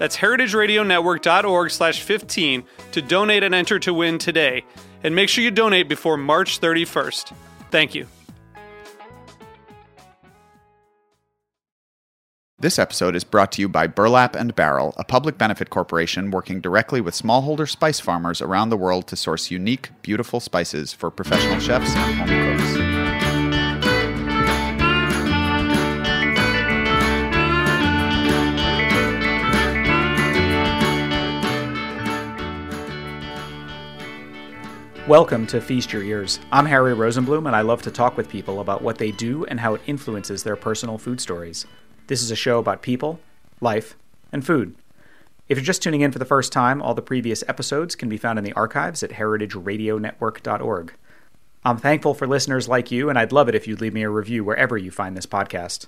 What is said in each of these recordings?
That's heritageradionetwork.org slash 15 to donate and enter to win today. And make sure you donate before March 31st. Thank you. This episode is brought to you by Burlap and Barrel, a public benefit corporation working directly with smallholder spice farmers around the world to source unique, beautiful spices for professional chefs and home cooks. Welcome to Feast Your Ears. I'm Harry Rosenblum, and I love to talk with people about what they do and how it influences their personal food stories. This is a show about people, life, and food. If you're just tuning in for the first time, all the previous episodes can be found in the archives at heritageradionetwork.org. I'm thankful for listeners like you, and I'd love it if you'd leave me a review wherever you find this podcast.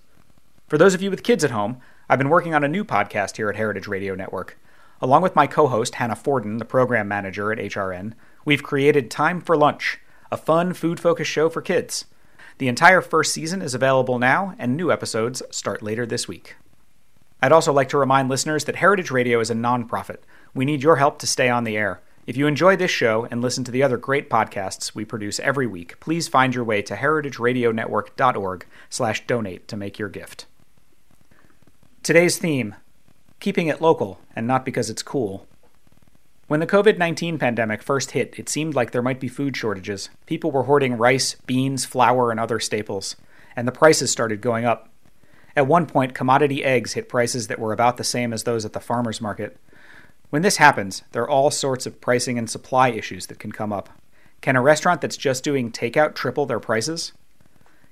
For those of you with kids at home, I've been working on a new podcast here at Heritage Radio Network. Along with my co host, Hannah Forden, the program manager at HRN, we've created Time for Lunch, a fun food focused show for kids. The entire first season is available now, and new episodes start later this week. I'd also like to remind listeners that Heritage Radio is a nonprofit. We need your help to stay on the air. If you enjoy this show and listen to the other great podcasts we produce every week, please find your way to heritageradionetwork.org/donate to make your gift. Today's theme: keeping it local and not because it's cool. When the COVID 19 pandemic first hit, it seemed like there might be food shortages. People were hoarding rice, beans, flour, and other staples, and the prices started going up. At one point, commodity eggs hit prices that were about the same as those at the farmer's market. When this happens, there are all sorts of pricing and supply issues that can come up. Can a restaurant that's just doing takeout triple their prices?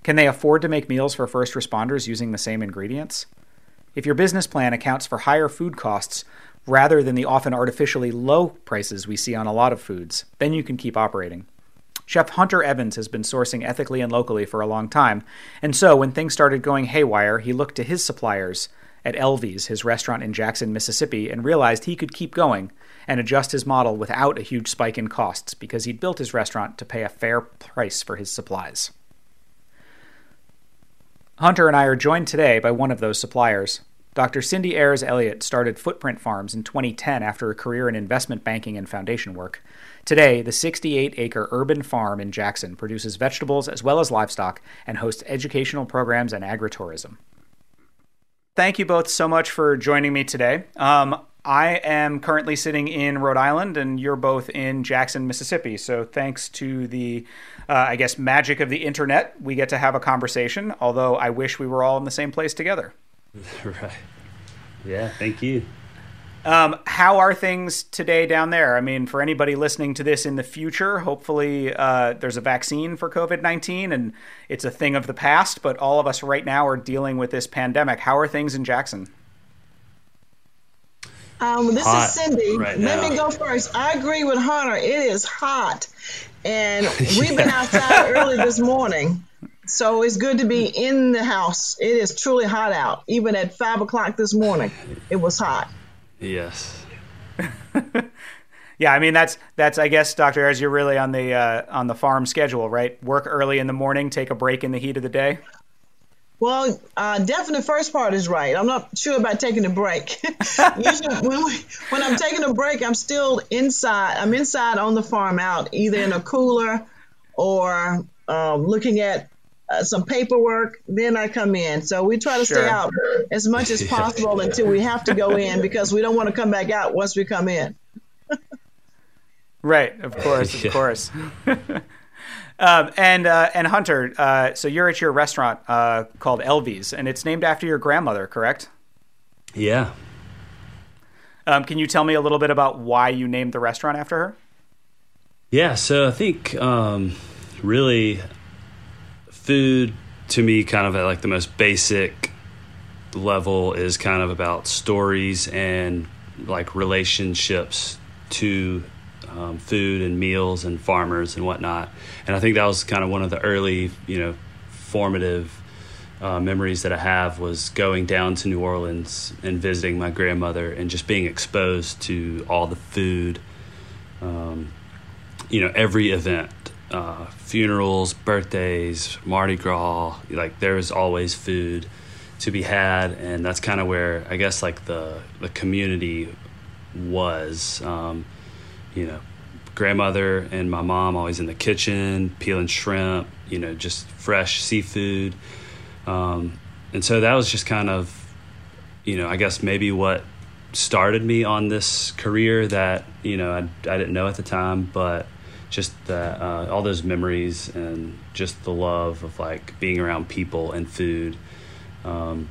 Can they afford to make meals for first responders using the same ingredients? If your business plan accounts for higher food costs, rather than the often artificially low prices we see on a lot of foods, then you can keep operating. Chef Hunter Evans has been sourcing ethically and locally for a long time, and so when things started going haywire, he looked to his suppliers at Elvie's, his restaurant in Jackson, Mississippi, and realized he could keep going and adjust his model without a huge spike in costs because he'd built his restaurant to pay a fair price for his supplies. Hunter and I are joined today by one of those suppliers, Dr. Cindy Ayers Elliott started Footprint Farms in 2010 after a career in investment banking and foundation work. Today, the 68 acre urban farm in Jackson produces vegetables as well as livestock and hosts educational programs and agritourism. Thank you both so much for joining me today. Um, I am currently sitting in Rhode Island, and you're both in Jackson, Mississippi. So, thanks to the, uh, I guess, magic of the internet, we get to have a conversation, although I wish we were all in the same place together. right. Yeah, thank you. Um, how are things today down there? I mean, for anybody listening to this in the future, hopefully uh, there's a vaccine for COVID 19 and it's a thing of the past, but all of us right now are dealing with this pandemic. How are things in Jackson? Um, this hot is Cindy. Right Let now. me go first. I agree with Hunter. It is hot. And we've been outside early this morning. So it's good to be in the house. It is truly hot out. Even at five o'clock this morning, it was hot. Yes. yeah, I mean that's that's I guess Dr. Ayers, you're really on the uh, on the farm schedule, right? Work early in the morning, take a break in the heat of the day. Well, uh, definitely the first part is right. I'm not sure about taking a break. Usually, when, we, when I'm taking a break, I'm still inside. I'm inside on the farm out, either in a cooler or um, looking at uh, some paperwork, then I come in. So we try to sure. stay out as much as possible until we have to go in because we don't want to come back out once we come in. right, of course, of course. Um, and uh, and Hunter, uh, so you're at your restaurant uh, called Elvie's, and it's named after your grandmother, correct? Yeah. Um, can you tell me a little bit about why you named the restaurant after her? Yeah, so I think um, really food to me, kind of at like the most basic level, is kind of about stories and like relationships to um, food and meals and farmers and whatnot. And I think that was kind of one of the early, you know, formative uh, memories that I have was going down to New Orleans and visiting my grandmother and just being exposed to all the food, um, you know, every event, uh, funerals, birthdays, Mardi Gras, like there was always food to be had. And that's kind of where I guess like the, the community was, um, you know, grandmother and my mom always in the kitchen, peeling shrimp, you know, just fresh seafood um, and so that was just kind of, you know, I guess maybe what started me on this career that, you know, I, I didn't know at the time, but just that, uh, all those memories and just the love of like being around people and food. Um,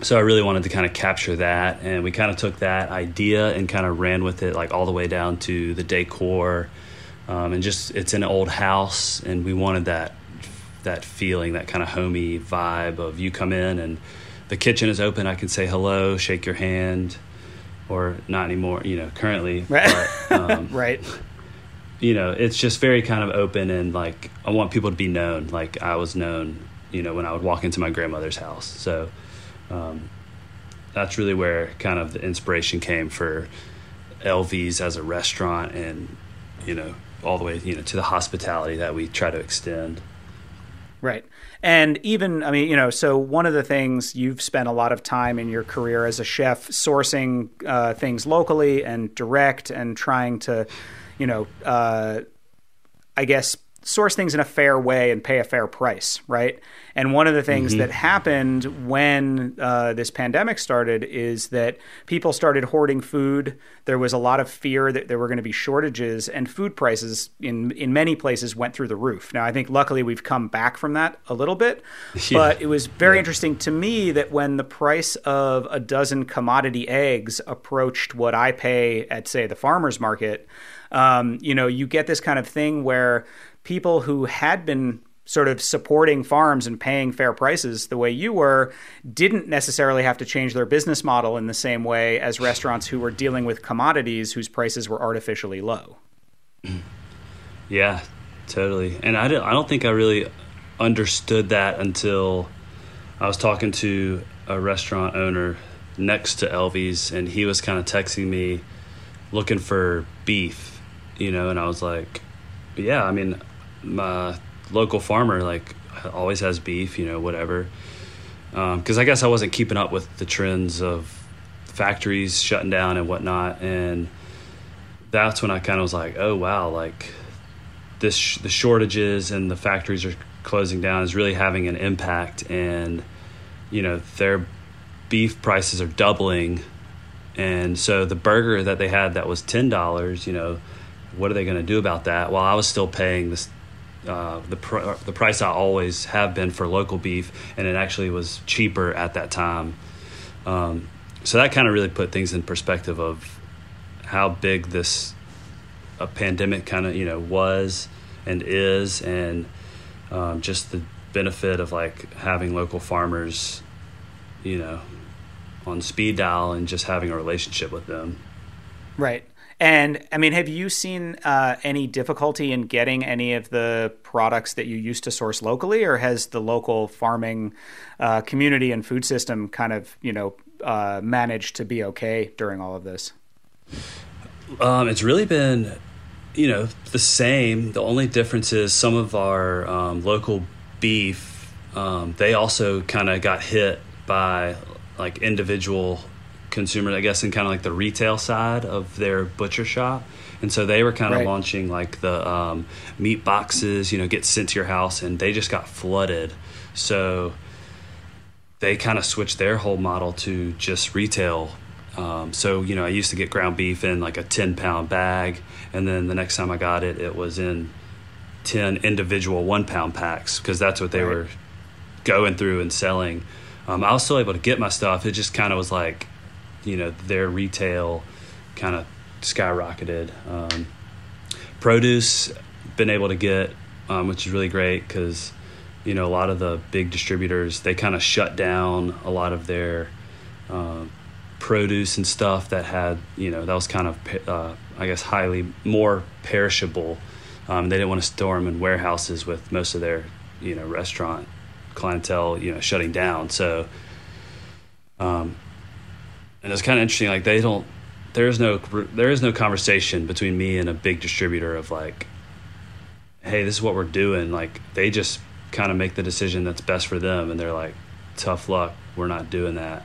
so I really wanted to kind of capture that, and we kind of took that idea and kind of ran with it, like all the way down to the decor, um, and just it's an old house, and we wanted that that feeling, that kind of homey vibe of you come in and the kitchen is open. I can say hello, shake your hand, or not anymore. You know, currently, right? But, um, right. You know, it's just very kind of open and like I want people to be known, like I was known. You know, when I would walk into my grandmother's house. So um, that's really where kind of the inspiration came for Elvie's as a restaurant, and you know, all the way you know to the hospitality that we try to extend. Right. And even, I mean, you know, so one of the things you've spent a lot of time in your career as a chef sourcing uh, things locally and direct and trying to, you know, uh, I guess source things in a fair way and pay a fair price, right? And one of the things mm-hmm. that happened when uh, this pandemic started is that people started hoarding food. There was a lot of fear that there were going to be shortages, and food prices in in many places went through the roof. Now, I think luckily we've come back from that a little bit, yeah. but it was very yeah. interesting to me that when the price of a dozen commodity eggs approached what I pay at, say, the farmers market. Um, you know, you get this kind of thing where people who had been sort of supporting farms and paying fair prices the way you were didn't necessarily have to change their business model in the same way as restaurants who were dealing with commodities whose prices were artificially low. Yeah, totally. And I I don't think I really understood that until I was talking to a restaurant owner next to Elvie's and he was kind of texting me looking for beef, you know, and I was like, yeah, I mean, my local farmer like always has beef, you know, whatever. Because um, I guess I wasn't keeping up with the trends of factories shutting down and whatnot, and that's when I kind of was like, oh wow, like this sh- the shortages and the factories are closing down is really having an impact, and you know their beef prices are doubling, and so the burger that they had that was ten dollars, you know, what are they going to do about that? While I was still paying this uh, the pr- the price I always have been for local beef, and it actually was cheaper at that time. Um, so that kind of really put things in perspective of how big this a pandemic kind of you know was and is, and um, just the benefit of like having local farmers, you know, on speed dial and just having a relationship with them. Right. And I mean, have you seen uh, any difficulty in getting any of the products that you used to source locally, or has the local farming uh, community and food system kind of, you know, uh, managed to be okay during all of this? Um, it's really been, you know, the same. The only difference is some of our um, local beef, um, they also kind of got hit by like individual consumers, I guess, in kind of like the retail side of their butcher shop. And so they were kind of right. launching like the um, meat boxes, you know, get sent to your house, and they just got flooded. So they kind of switched their whole model to just retail. Um, so you know, I used to get ground beef in like a ten pound bag, and then the next time I got it, it was in 10 individual one pound packs because that's what they right. were going through and selling. Um, I was still able to get my stuff. It just kind of was like, you know, their retail kind of skyrocketed. Um, produce, been able to get, um, which is really great because, you know, a lot of the big distributors, they kind of shut down a lot of their uh, produce and stuff that had, you know, that was kind of, uh, I guess, highly more perishable. Um, they didn't want to store them in warehouses with most of their, you know, restaurant clientele, you know, shutting down. So, um, and it's kind of interesting. Like they don't, there is no, there is no conversation between me and a big distributor of like, hey, this is what we're doing. Like they just kind of make the decision that's best for them, and they're like, tough luck, we're not doing that.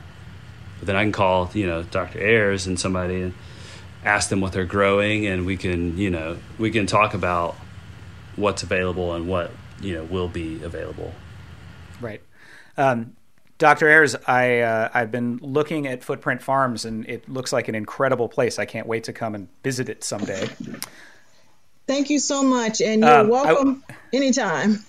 But then I can call, you know, Dr. Ayers and somebody and ask them what they're growing, and we can, you know, we can talk about what's available and what you know will be available. Right. Um, Dr. Ayers, I uh, I've been looking at Footprint Farms, and it looks like an incredible place. I can't wait to come and visit it someday. Thank you so much, and you're um, welcome I, anytime.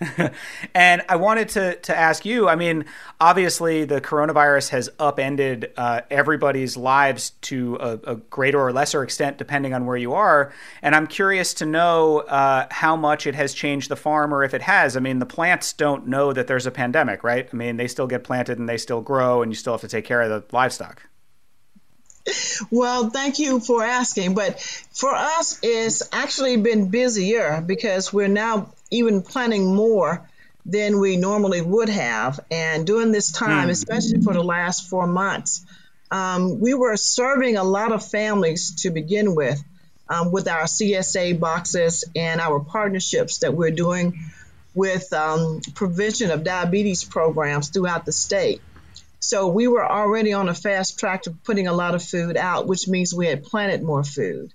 and I wanted to to ask you. I mean, obviously, the coronavirus has upended uh, everybody's lives to a, a, greater or lesser extent, depending on where you are. And I'm curious to know uh, how much it has changed the farm, or if it has. I mean, the plants don't know that there's a pandemic, right? I mean, they still get planted and they still grow, and you still have to take care of the livestock. Well, thank you for asking. But for us, it's actually been busier because we're now even planning more than we normally would have. And during this time, mm. especially for the last four months, um, we were serving a lot of families to begin with um, with our CSA boxes and our partnerships that we're doing with um, prevention of diabetes programs throughout the state. So we were already on a fast track to putting a lot of food out, which means we had planted more food.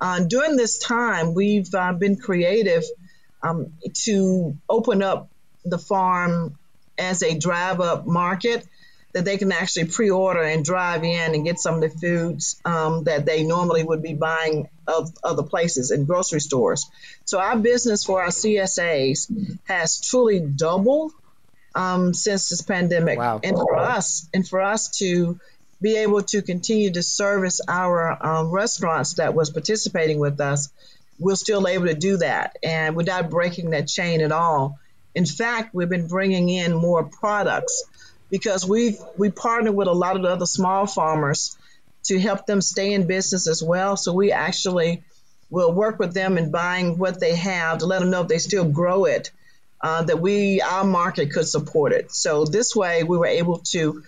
Uh, during this time, we've uh, been creative um, to open up the farm as a drive up market that they can actually pre order and drive in and get some of the foods um, that they normally would be buying of other places in grocery stores. So our business for our CSAs has truly doubled um, since this pandemic. Wow. And for us, and for us to be able to continue to service our um, restaurants that was participating with us we're still able to do that and without breaking that chain at all. In fact, we've been bringing in more products because we've we partner with a lot of the other small farmers to help them stay in business as well. So we actually will work with them in buying what they have to let them know if they still grow it, uh, that we our market could support it. So this way, we were able to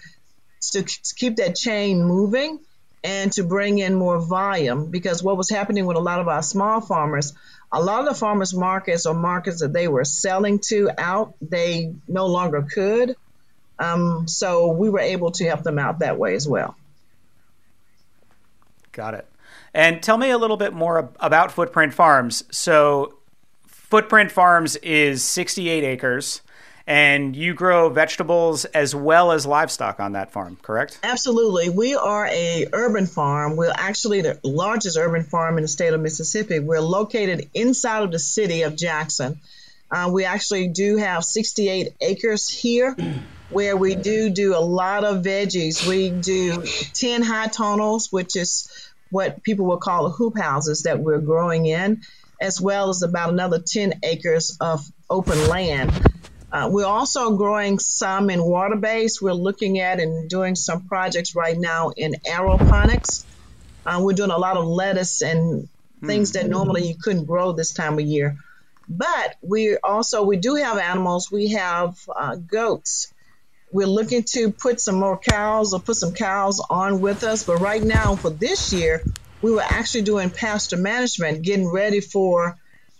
to keep that chain moving and to bring in more volume because what was happening with a lot of our small farmers, a lot of the farmers markets or markets that they were selling to out, they no longer could. Um, so we were able to help them out that way as well. Got it. And tell me a little bit more about Footprint Farms. So, Footprint Farms is 68 acres and you grow vegetables as well as livestock on that farm, correct? Absolutely. We are a urban farm. We're actually the largest urban farm in the state of Mississippi. We're located inside of the city of Jackson. Uh, we actually do have 68 acres here where we do do a lot of veggies. We do 10 high tunnels, which is what people will call the hoop houses that we're growing in, as well as about another 10 acres of open land. Uh, we're also growing some in water base. We're looking at and doing some projects right now in aeroponics. Uh, we're doing a lot of lettuce and things that normally you couldn't grow this time of year. But we also we do have animals. We have uh, goats. We're looking to put some more cows or put some cows on with us. But right now for this year, we were actually doing pasture management, getting ready for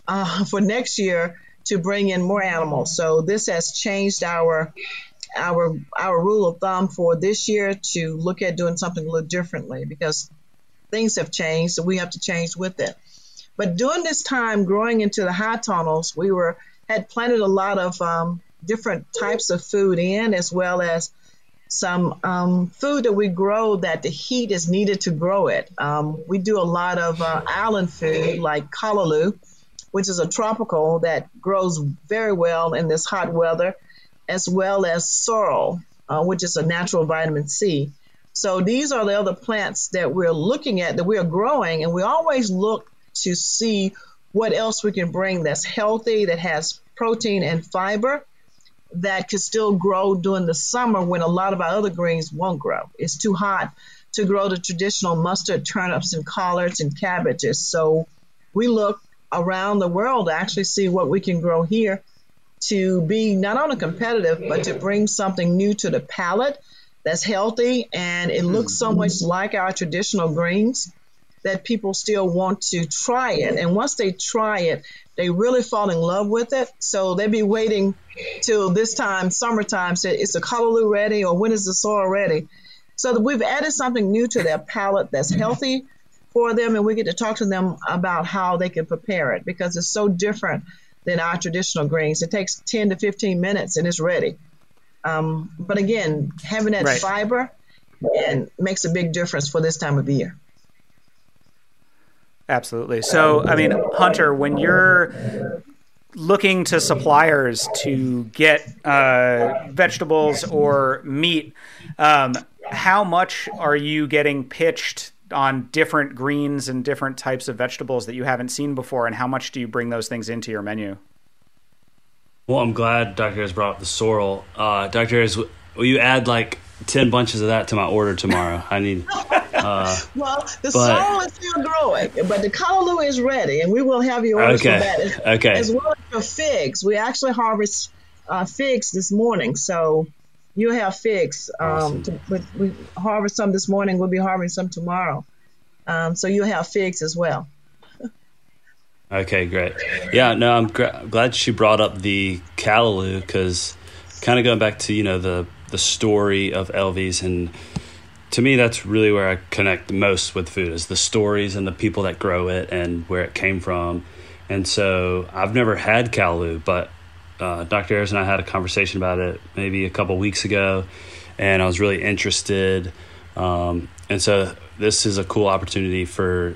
uh, for next year to bring in more animals. So this has changed our our our rule of thumb for this year to look at doing something a little differently because things have changed, so we have to change with it. But during this time, growing into the high tunnels, we were had planted a lot of um, different types of food in, as well as some um, food that we grow that the heat is needed to grow it. Um, we do a lot of uh, island food like callaloo, which is a tropical that grows very well in this hot weather, as well as sorrel, uh, which is a natural vitamin C. So these are the other plants that we're looking at that we're growing, and we always look to see what else we can bring that's healthy, that has protein and fiber, that can still grow during the summer when a lot of our other greens won't grow. It's too hot to grow the traditional mustard, turnips, and collards and cabbages. So we look around the world to actually see what we can grow here to be not only competitive, but to bring something new to the palate that's healthy and it looks so mm-hmm. much like our traditional greens that people still want to try it. And once they try it, they really fall in love with it. So they'd be waiting till this time, summertime, say, is the callaloo ready or when is the sorrel ready? So we've added something new to their palate that's healthy for them, and we get to talk to them about how they can prepare it because it's so different than our traditional greens. It takes 10 to 15 minutes and it's ready. Um, but again, having that right. fiber and makes a big difference for this time of year. Absolutely. So, I mean, Hunter, when you're looking to suppliers to get uh, vegetables or meat, um, how much are you getting pitched on different greens and different types of vegetables that you haven't seen before, and how much do you bring those things into your menu? Well, I'm glad Dr. has brought up the sorrel. Uh, Dr. Ayers, will you add like 10 bunches of that to my order tomorrow? I need. Uh, well, the but, sorrel is still growing, but the callaloo is ready, and we will have you orders okay. for that. As, okay. As well as your figs. We actually harvest uh, figs this morning, so you'll have figs. Um, awesome. to, we, we, harvest some this morning. We'll be harvesting some tomorrow. Um, so you'll have figs as well. okay, great. Yeah, no, I'm glad she brought up the callaloo because kind of going back to you know the the story of Elvie's and to me that's really where I connect most with food is the stories and the people that grow it and where it came from. And so I've never had callaloo, but uh, Dr. Ayers and I had a conversation about it maybe a couple weeks ago, and I was really interested. Um, and so this is a cool opportunity for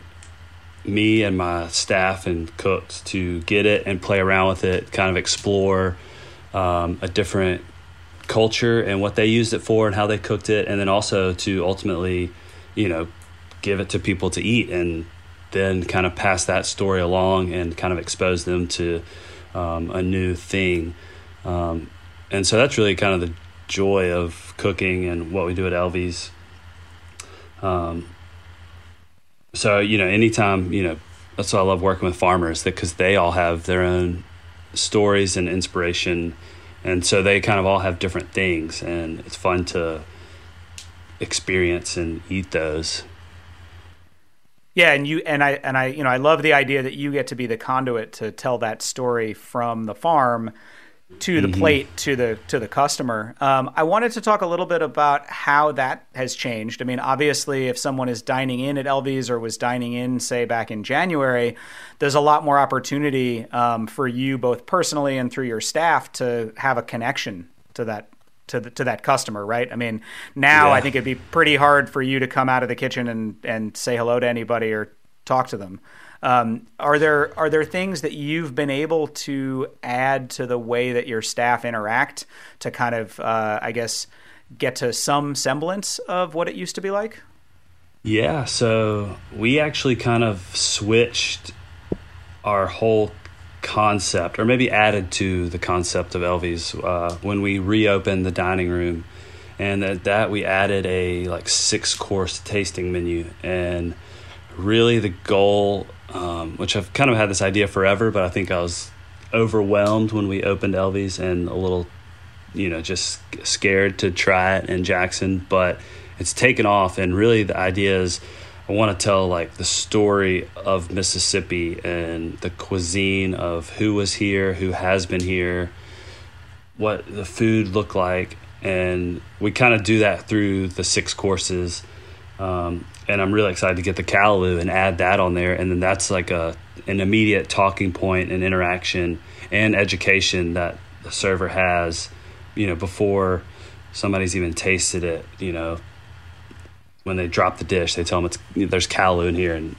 me and my staff and cooks to get it and play around with it, kind of explore um, a different culture and what they used it for and how they cooked it, and then also to ultimately, you know, give it to people to eat and then kind of pass that story along and kind of expose them to um, a new thing. Um, and so that's really kind of the joy of cooking and what we do at Elvie's. Um, so, you know, anytime, you know, that's why I love working with farmers because they all have their own stories and inspiration and so they kind of all have different things and it's fun to experience and eat those yeah and you and i and i you know i love the idea that you get to be the conduit to tell that story from the farm to the mm-hmm. plate to the to the customer. Um, I wanted to talk a little bit about how that has changed. I mean, obviously, if someone is dining in at Elvie's or was dining in, say back in January, there's a lot more opportunity um, for you both personally and through your staff to have a connection to that to the, to that customer, right? I mean, now yeah. I think it'd be pretty hard for you to come out of the kitchen and and say hello to anybody or talk to them. Um, are there are there things that you've been able to add to the way that your staff interact to kind of, uh, I guess, get to some semblance of what it used to be like? Yeah, so we actually kind of switched our whole concept, or maybe added to the concept of Elvie's uh, when we reopened the dining room, and at that we added a like six course tasting menu, and really the goal um, which I've kind of had this idea forever, but I think I was overwhelmed when we opened Elvie's and a little, you know, just scared to try it in Jackson. But it's taken off, and really the idea is I want to tell like the story of Mississippi and the cuisine of who was here, who has been here, what the food looked like, and we kind of do that through the six courses. Um, and I'm really excited to get the callaloo and add that on there, and then that's like a an immediate talking point and interaction and education that the server has, you know, before somebody's even tasted it. You know, when they drop the dish, they tell them it's there's callaloo in here, and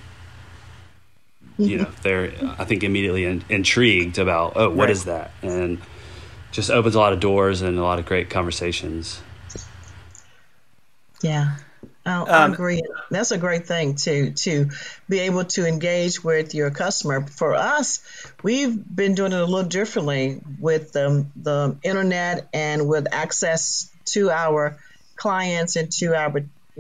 you know they're I think immediately in, intrigued about oh what Right. is that and just opens a lot of doors and a lot of great conversations. Yeah. I, I Um, agree. That's a great thing to to be able to engage with your customer. For us, we've been doing it a little differently with the the internet and with access to our clients and to our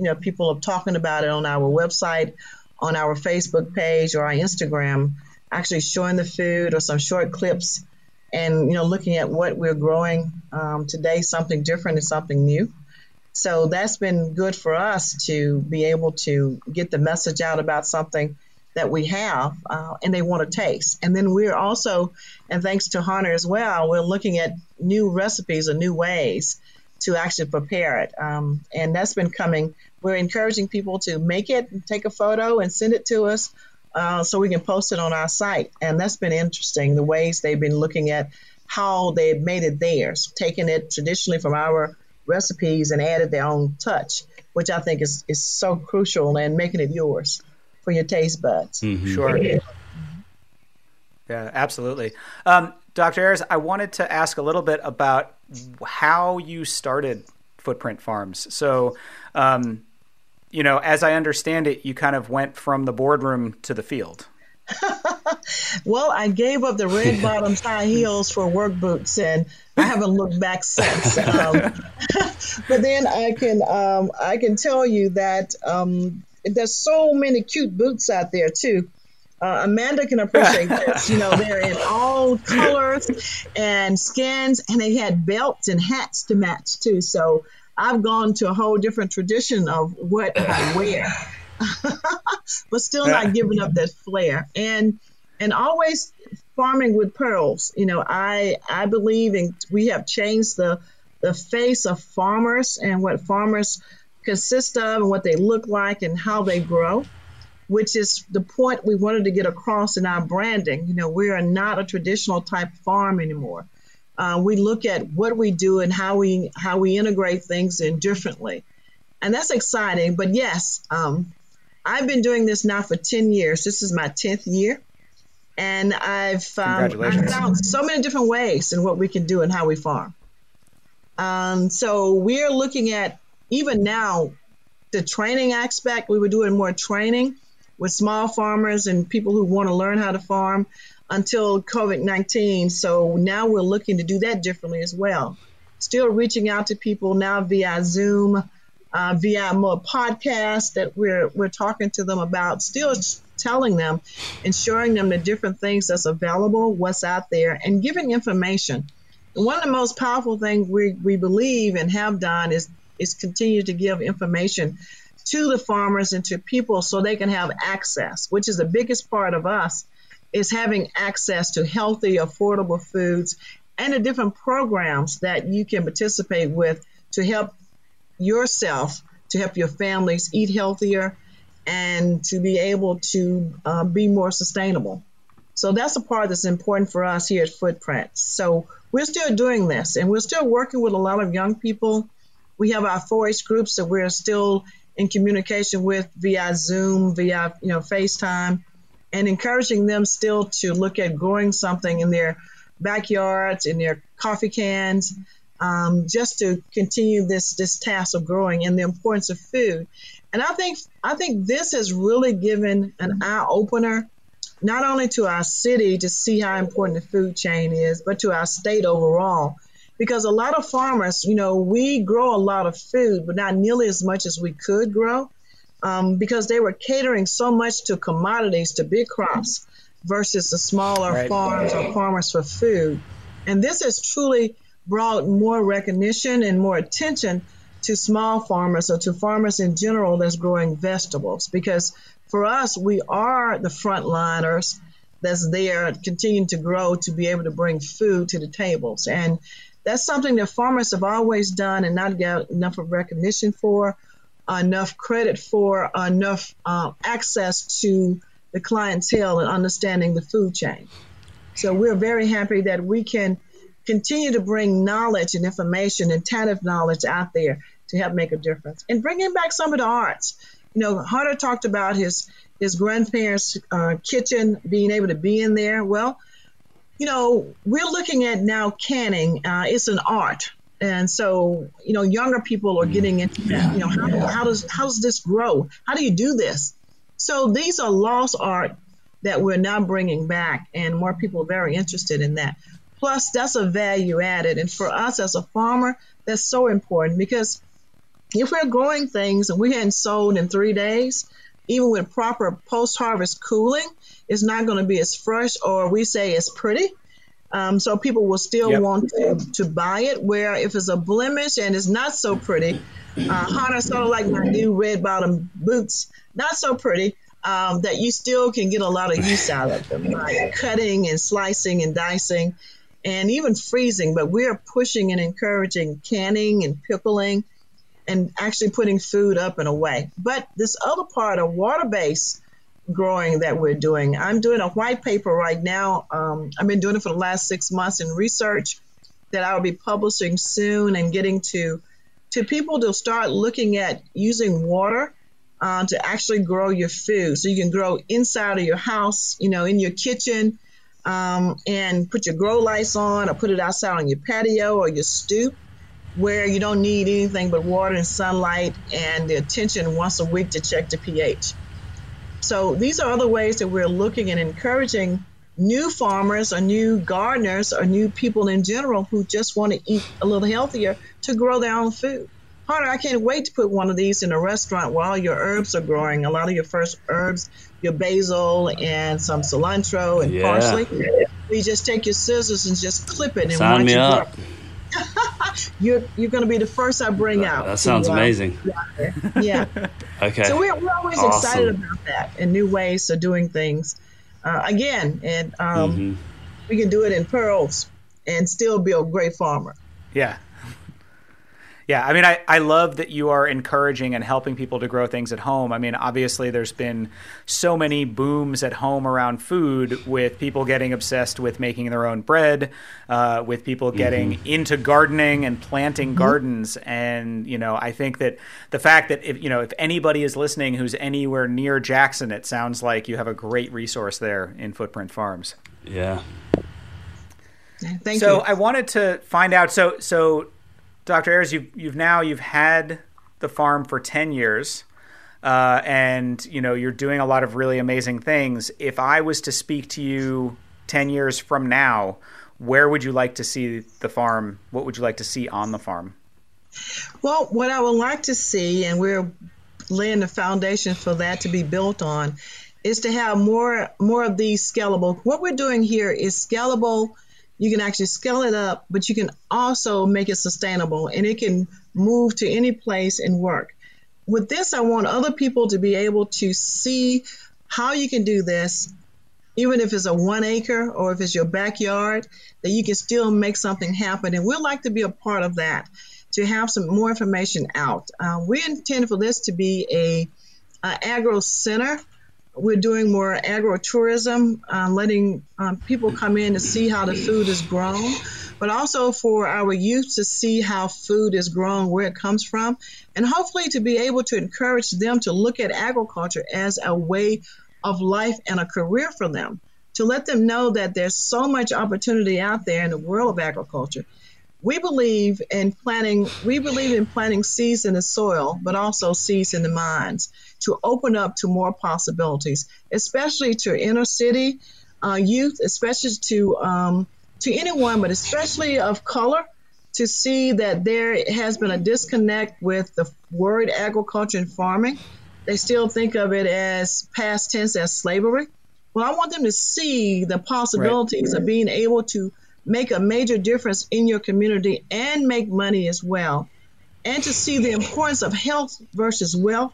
you know people are talking about it on our website, on our Facebook page or our Instagram, actually showing the food or some short clips, and you know looking at what we're growing um, today, something different and something new. So that's been good for us to be able to get the message out about something that we have uh, and they want to taste. And then we're also, and thanks to Hunter as well, we're looking at new recipes or new ways to actually prepare it. Um, and that's been coming. We're encouraging people to make it, take a photo, and send it to us uh, so we can post it on our site. And that's been interesting, the ways they've been looking at how they've made it theirs, taking it traditionally from our recipes and added their own touch, which I think is, is so crucial and making it yours for your taste buds. Sure. Yeah, absolutely. Um, Dr. Ayers, I wanted to ask a little bit about how you started Footprint Farms. So, um, you know, as I understand it, you kind of went from the boardroom to the field. Well, I gave up the red bottoms high heels for work boots, and I haven't looked back since. Um, but then I can um, I can tell you that um, there's so many cute boots out there too. Uh, Amanda can appreciate this. You know, they're in all colors and skins, and they had belts and hats to match too. So I've gone to a whole different tradition of what I wear, but still not giving up that flair. And and always farming with pearls. You know, I I believe in we have changed the the face of farmers and what farmers consist of and what they look like and how they grow, which is the point we wanted to get across in our branding. You know, we are not a traditional type farm anymore. Uh, we look at what we do and how we how we integrate things in differently, and that's exciting. But yes, um, I've been doing this now for ten years. This is my tenth year, and I've um, I've found so many different ways in what we can do and how we farm. Um, so we're looking at even now the training aspect. We were doing more training with small farmers and people who want to learn how to farm until COVID 19. So now we're looking to do that differently as well. Still reaching out to people now via Zoom, uh, via more podcasts that we're, we're talking to them about, still telling them and showing them the different things that's available, what's out there, and giving information. One of the most powerful things we, we believe and have done is, is continue to give information to the farmers and to people so they can have access, which is the biggest part of us, is having access to healthy, affordable foods and the different programs that you can participate with to help yourself, to help your families eat healthier, and to be able to uh, be more sustainable. So that's a part that's important for us here at Footprint. So we're still doing this, and we're still working with a lot of young people. We have our 4-H groups that we're still in communication with via Zoom, via you know FaceTime, and encouraging them still to look at growing something in their backyards, in their coffee cans, um, just to continue this this task of growing and the importance of food. And I think I think this has really given an eye opener, not only to our city to see how important the food chain is, but to our state overall. Because a lot of farmers, you know, we grow a lot of food, but not nearly as much as we could grow, um, because they were catering so much to commodities, to big crops, versus the smaller Right. farms or farmers for food. And this has truly brought more recognition and more attention to small farmers or to farmers in general that's growing vegetables. Because for us, we are the frontliners that's there continuing to grow to be able to bring food to the tables. And that's something that farmers have always done and not got enough of recognition for, enough credit for, enough uh, access to the clientele and understanding the food chain. So we're very happy that we can continue to bring knowledge and information and tentative knowledge out there to help make a difference. And bringing back some of the arts. You know, Hunter talked about his his grandparents' uh, kitchen being able to be in there. Well, you know, we're looking at now canning. Uh, it's an art, and so you know, younger people are getting into that. You know, how, how does how does this grow? How do you do this? So these are lost art that we're now bringing back, and more people are very interested in that. Plus, that's a value added, and for us as a farmer, that's so important because if we're growing things and we hadn't sold in three days, even with proper post-harvest cooling, it's not going to be as fresh or we say as pretty. Um, so people will still yep. want to, to buy it. Where if it's a blemish and it's not so pretty, uh, Hunter sort of like my new red bottom boots, not so pretty. Um, that you still can get a lot of use out of them by cutting and slicing and dicing and even freezing. But we're pushing and encouraging canning and pickling and actually putting food up and away. But this other part of water based growing that we're doing, I'm doing a white paper right now. Um, I've been doing it for the last six months in research that I will be publishing soon and getting to to people to start looking at using water uh, to actually grow your food. So you can grow inside of your house, you know, in your kitchen, um, and put your grow lights on or put it outside on your patio or your stoop where you don't need anything but water and sunlight and the attention once a week to check the pH. So these are other ways that we're looking and encouraging new farmers or new gardeners or new people in general who just want to eat a little healthier to grow their own food. Hunter, I can't wait to put one of these in a restaurant while your herbs are growing. A lot of your first herbs, your basil and some cilantro and yeah. parsley. You just take your scissors and just clip it and Sign watch me it up. grow. You're you're going to be the first I bring out. That sounds to, uh, amazing. Yeah. okay. So we're, we're always awesome. excited about that and new ways of doing things. Uh, again, and um, mm-hmm. we can do it in pearls and still be a great farmer. Yeah, yeah, I mean, I, I love that you are encouraging and helping people to grow things at home. I mean, obviously, there's been so many booms at home around food with people getting obsessed with making their own bread, uh, with people getting mm-hmm. into gardening and planting mm-hmm. gardens. And, you know, I think that the fact that if, you know, if anybody is listening who's anywhere near Jackson, it sounds like you have a great resource there in Footprint Farms. Yeah. Thank so you. I wanted to find out. So, so Dr. Ayers, you've you've now you've had the farm for ten years, uh, and you know you're doing a lot of really amazing things. If I was to speak to you ten years from now, where would you like to see the farm? What would you like to see on the farm? Well, what I would like to see, and we're laying the foundation for that to be built on, is to have more more of these scalable. What we're doing here is scalable you can actually scale it up, but you can also make it sustainable and it can move to any place and work. With this, I want other people to be able to see how you can do this, even if it's a one acre or if it's your backyard, that you can still make something happen. And we'd like to be a part of that, to have some more information out. Uh, we intend for this to be a, a agro center we're doing more agro-tourism, uh, letting um, people come in to see how the food is grown, but also for our youth to see how food is grown, where it comes from, and hopefully to be able to encourage them to look at agriculture as a way of life and a career for them. To let them know that there's so much opportunity out there in the world of agriculture. We believe in planting. We believe in planting seeds in the soil, but also seeds in the minds to open up to more possibilities, especially to inner city uh, youth, especially to um, to anyone, but especially of color, to see that there has been a disconnect with the word agriculture and farming. They still think of it as past tense as slavery. Well, I want them to see the possibilities right. of being able to make a major difference in your community and make money as well, and to see the importance of health versus wealth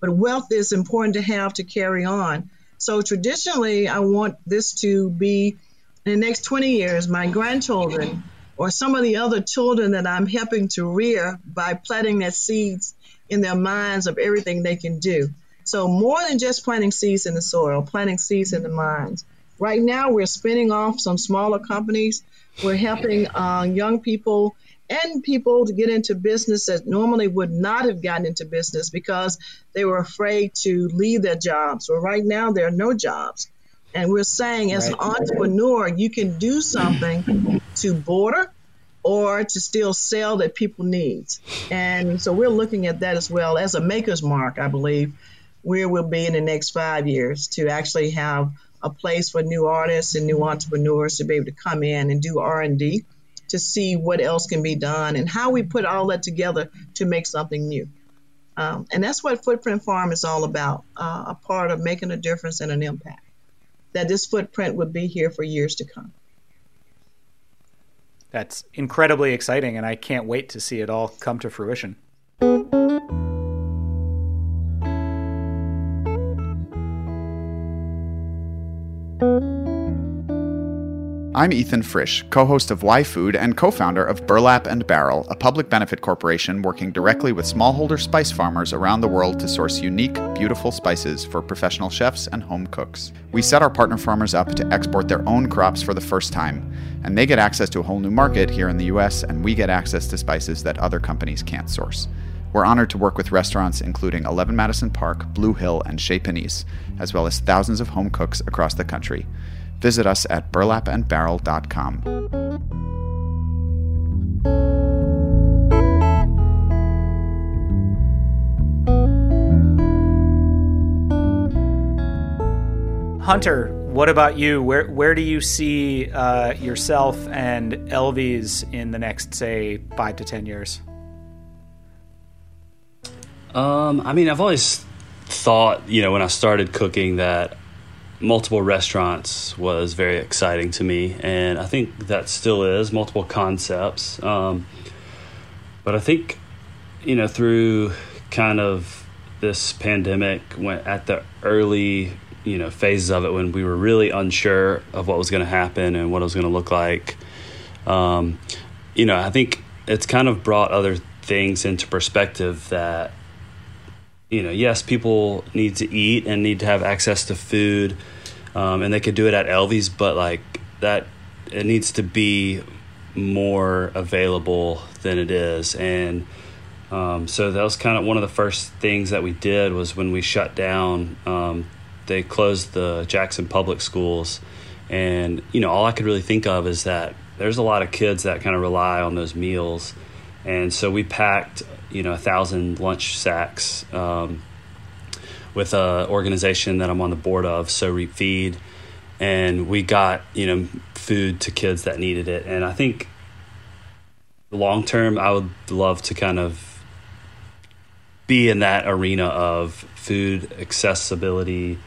but wealth is important to have to carry on. So traditionally, I want this to be in the next 20 years, my grandchildren or some of the other children that I'm helping to rear by planting their seeds in their minds of everything they can do. So more than just planting seeds in the soil, planting seeds in the minds. Right now, we're spinning off some smaller companies. We're helping uh, young people and people to get into business that normally would not have gotten into business because they were afraid to leave their jobs. Well, right now there are no jobs. And we're saying as right. an entrepreneur, you can do something to border or to still sell that people need. And so we're looking at that as well as a maker's mark, I believe, where we'll be in the next five years to actually have a place for new artists and new entrepreneurs to be able to come in and do R&D to see what else can be done and how we put all that together to make something new. Um, and that's what Footprint Farm is all about, uh, a part of making a difference and an impact. That this footprint would be here for years to come. That's incredibly exciting, and I can't wait to see it all come to fruition. I'm Ethan Frisch, co host of Why Food and co founder of Burlap and Barrel, a public benefit corporation working directly with smallholder spice farmers around the world to source unique, beautiful spices for professional chefs and home cooks. We set our partner farmers up to export their own crops for the first time, and they get access to a whole new market here in the US, and we get access to spices that other companies can't source. We're honored to work with restaurants including 11 Madison Park, Blue Hill, and Chez Panisse, as well as thousands of home cooks across the country. Visit us at burlapandbarrel.com. Hunter, what about you? Where where do you see uh, yourself and Elvie's in the next, say, five to ten years? Um, I mean, I've always thought, you know, when I started cooking, that multiple restaurants was very exciting to me, and I think that still is multiple concepts. Um, but I think you know through kind of this pandemic, went at the early you know phases of it when we were really unsure of what was going to happen and what it was going to look like. Um, you know, I think it's kind of brought other things into perspective that you know, yes, people need to eat and need to have access to food, um, and they could do it at Elvie's, but like that, it needs to be more available than it is, and um, so that was kind of one of the first things that we did was when we shut down. Um, they closed the Jackson Public Schools, and you know, all I could really think of is that there's a lot of kids that kind of rely on those meals, and so we packed you know a thousand lunch sacks um, with a organization that I'm on the board of, So Reap Feed, and we got you know food to kids that needed it, and I think long term I would love to kind of be in that arena of food accessibility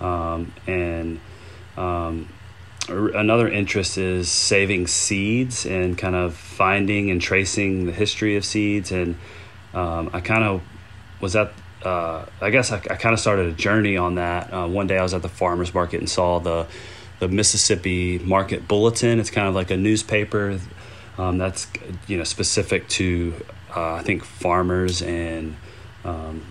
um, and um, another interest is saving seeds and kind of finding and tracing the history of seeds and um, I kind of was at uh, I guess I, I kind of started a journey on that. Uh, one day I was at the farmers market and saw the the Mississippi Market Bulletin. It's kind of like a newspaper um, that's you know specific to uh, I think farmers and um,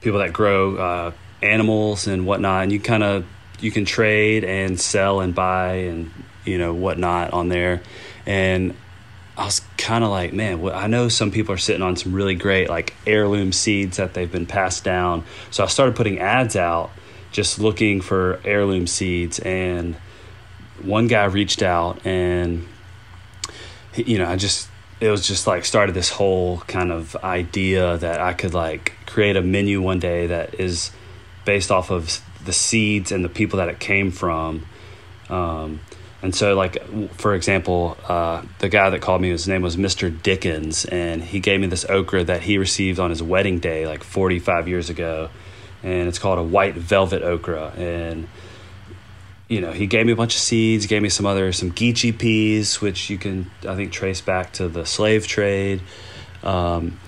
people that grow uh, animals and whatnot. And you kind of you can trade and sell and buy and you know whatnot on there. And I was kind of like, man, well, I know some people are sitting on some really great like heirloom seeds that they've been passed down. So I started putting ads out just looking for heirloom seeds and one guy reached out and you know, I just it was just like started this whole kind of idea that I could like create a menu one day that is based off of the seeds and the people that it came from. Um, and so, like for example, uh, the guy that called me, his name was Mr. Dickens, and he gave me this okra that he received on his wedding day, like 45 years ago, and it's called a white velvet okra. And you know, he gave me a bunch of seeds, gave me some other some geechee peas, which you can I think trace back to the slave trade. Um,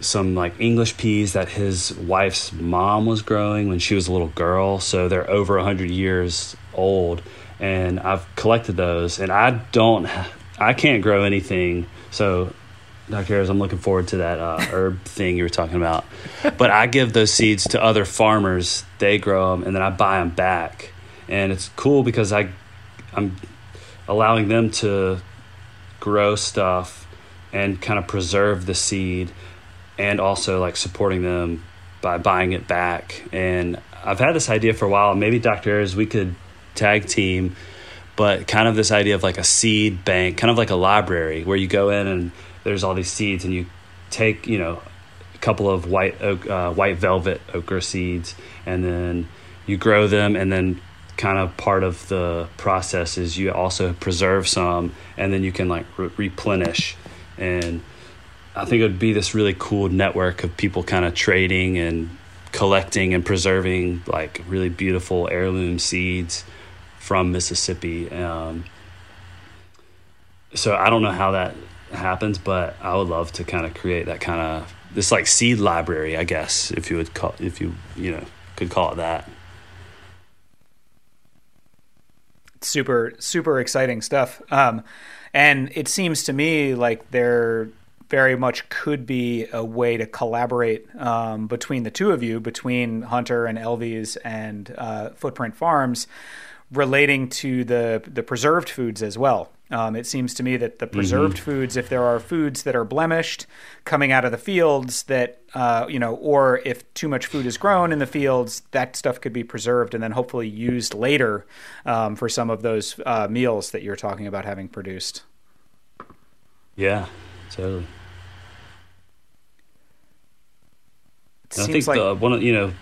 some like English peas that his wife's mom was growing when she was a little girl, so they're over 100 years old and I've collected those, and I don't, I can't grow anything. So, Dr. Ayers, I'm looking forward to that uh, herb thing you were talking about. But I give those seeds to other farmers. They grow them, and then I buy them back, and it's cool because I, I'm allowing them to grow stuff and kind of preserve the seed and also like supporting them by buying it back. And I've had this idea for a while. Maybe Dr. Ayers, we could tag team, but kind of this idea of like a seed bank, kind of like a library where you go in and there's all these seeds and you take, you know, a couple of white oak, uh, white velvet okra seeds and then you grow them and then kind of part of the process is you also preserve some and then you can like re- replenish and I think it would be this really cool network of people kind of trading and collecting and preserving like really beautiful heirloom seeds from Mississippi. Um, so I don't know how that happens, but I would love to kind of create that kind of this like seed library, I guess, if you would call if you you know could call it that. Super super exciting stuff. Um, and it seems to me like there very much could be a way to collaborate um, between the two of you, between Hunter and Elvie's and uh, Footprint Farms, relating to the the preserved foods as well. Um, it seems to me that the preserved mm-hmm. foods, if there are foods that are blemished coming out of the fields, that uh, you know, or if too much food is grown in the fields, that stuff could be preserved and then hopefully used later um, for some of those uh, meals that you're talking about having produced. Yeah, totally. I think like, the one of you know,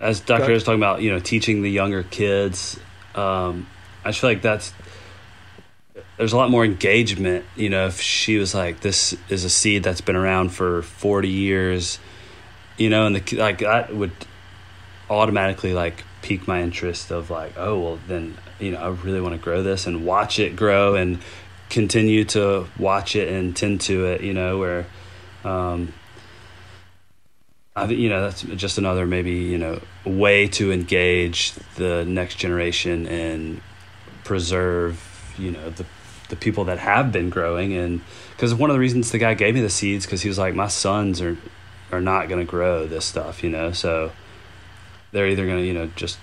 as Doctor was talking about, you know, teaching the younger kids. Um, I just feel like that's there's a lot more engagement. You know, if she was like, "This is a seed that's been around for 40 years," you know, and the like that would automatically like pique my interest of like, oh well, then you know, I really want to grow this and watch it grow and continue to watch it and tend to it. You know, where um, I think you know that's just another maybe you know way to engage the next generation and preserve you know the the people that have been growing. And because one of the reasons the guy gave me the seeds because he was like my sons are are not going to grow this stuff you know? So they're either going to you know just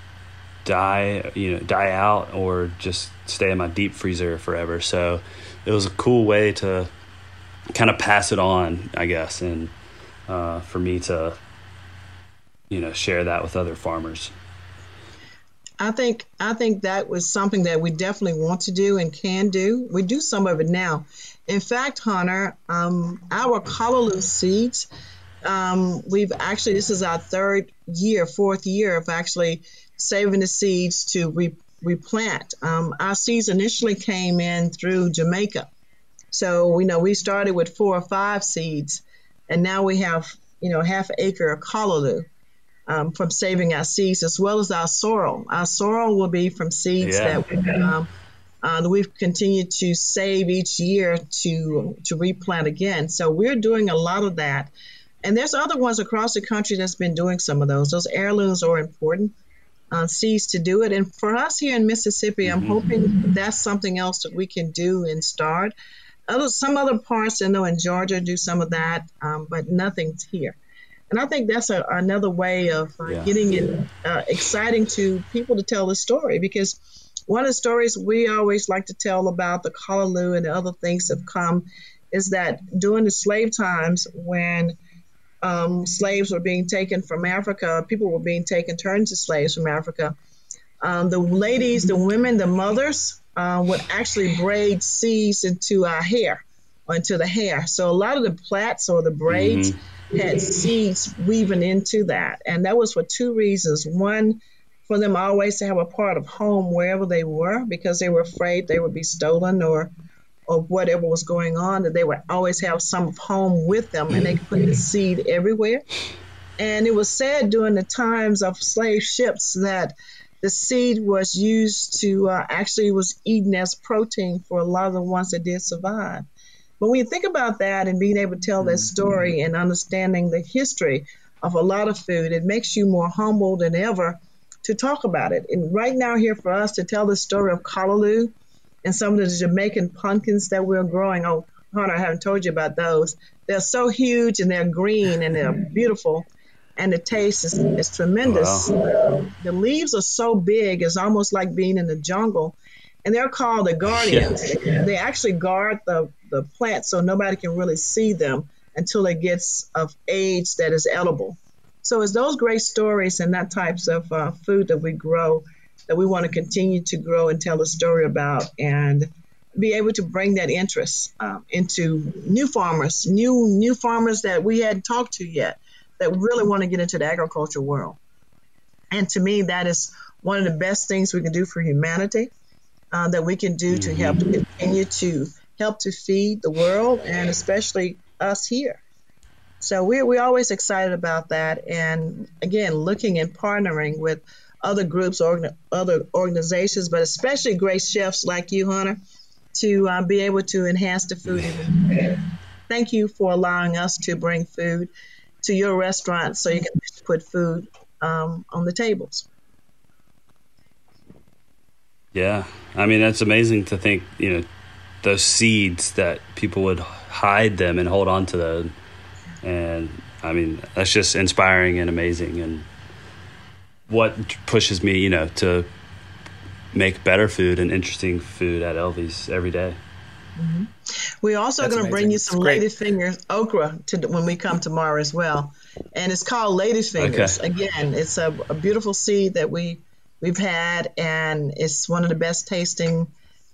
die you know die out or just stay in my deep freezer forever. So it was a cool way to kind of pass it on i guess. And uh, for me to you know share that with other farmers I think I think that was something that we definitely want to do and can do. We do some of it now. In fact, Hunter, um, our callaloo seeds, um, we've actually this is our third year, fourth year of actually saving the seeds to re- replant. Um, our seeds initially came in through Jamaica, so we know we started with four or five seeds, and now we have you know half acre of callaloo um, from saving our seeds as well as our sorrel. Our sorrel will be from seeds yeah. that we, um, uh, we've continued to save each year to to replant again. So we're doing a lot of that. And there's other ones across the country that's been doing some of those. Those heirlooms are important uh, seeds to do it. And for us here in Mississippi, I'm mm-hmm. hoping that's something else that we can do and start. Other, some other parts, I know in Georgia do some of that, um, but nothing's here. And I think that's a, another way of uh, yeah. getting it uh, exciting to people to tell the story because one of the stories we always like to tell about the callaloo and the other things that have come is that during the slave times when um, slaves were being taken from Africa, people were being taken, turned to slaves from Africa. Um, the ladies, the women, the mothers uh, would actually braid seeds into our hair or into the hair. So a lot of the plaits or the braids. Mm-hmm had seeds weaving into that. And that was for two reasons. One, for them always to have a part of home wherever they were because they were afraid they would be stolen or or whatever was going on, that they would always have some of home with them and they could put the seed everywhere. And it was said during the times of slave ships that the seed was used to uh, actually was eaten as protein for a lot of the ones that did survive. But when you think about that and being able to tell that mm-hmm. story and understanding the history of a lot of food, it makes you more humble than ever to talk about it. And right now, here for us to tell the story of callaloo and some of the Jamaican pumpkins that we're growing. Oh, Hunter, I haven't told you about those. They're so huge and they're green and they're beautiful, and the taste is, is tremendous. Wow. the leaves are so big, it's almost like being in the jungle and they're called the guardians. Yeah. They actually guard the, the plant so nobody can really see them until it gets of age that is edible. So it's those great stories and that types of uh, food that we grow that we want to continue to grow and tell a story about and be able to bring that interest um, into new farmers, new new farmers that we hadn't talked to yet, that really want to get into the agriculture world. And to me, that is one of the best things we can do for humanity. Uh, that we can do to help mm-hmm. continue to help to feed the world and especially us here. So we're, we're always excited about that. And again, looking and partnering with other groups, or other organizations, but especially great chefs like you, Hunter, to uh, be able to enhance the food. Thank you for allowing us to bring food to your restaurant so you can put food um, on the tables. Yeah, I mean that's amazing to think. You know, those seeds that people would hide them and hold on to them, and I mean that's just inspiring and amazing, and what pushes me, you know, to make better food and interesting food at Elvie's every day. Mm-hmm. We're also going to bring you some ladyfingers okra to when we come tomorrow as well, and it's called ladyfingers. Okay. Again, it's a, a, beautiful seed that we we've had, and it's one of the best tasting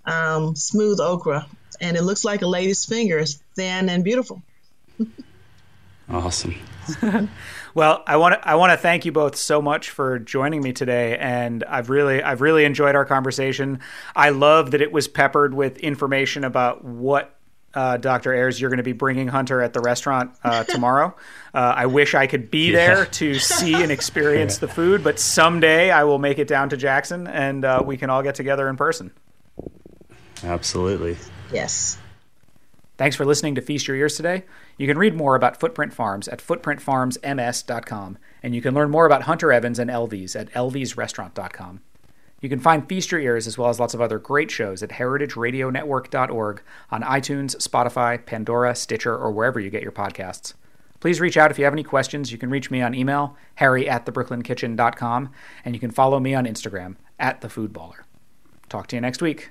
um, smooth okra, and it looks like a lady's finger. It's thin and beautiful. awesome. Well, I want to I want to thank you both so much for joining me today, and I've really I've really enjoyed our conversation. I love that it was peppered with information about what uh, Dr. Ayers, you're going to be bringing Hunter at the restaurant uh, tomorrow. Uh, I wish I could be yeah. there to see and experience the food, but someday I will make it down to Jackson and uh, we can all get together in person. Absolutely. Yes. Thanks for listening to Feast Your Ears today. You can read more about Footprint Farms at footprintfarmsms.com, and you can learn more about Hunter Evans and Elvie's at elvysrestaurant.com. You can find Feast Your Ears as well as lots of other great shows at heritageradionetwork.org on iTunes, Spotify, Pandora, Stitcher, or wherever you get your podcasts. Please reach out if you have any questions. You can reach me on email, harry at thebrooklynkitchen.com, and you can follow me on Instagram, at thefoodballer. Talk to you next week.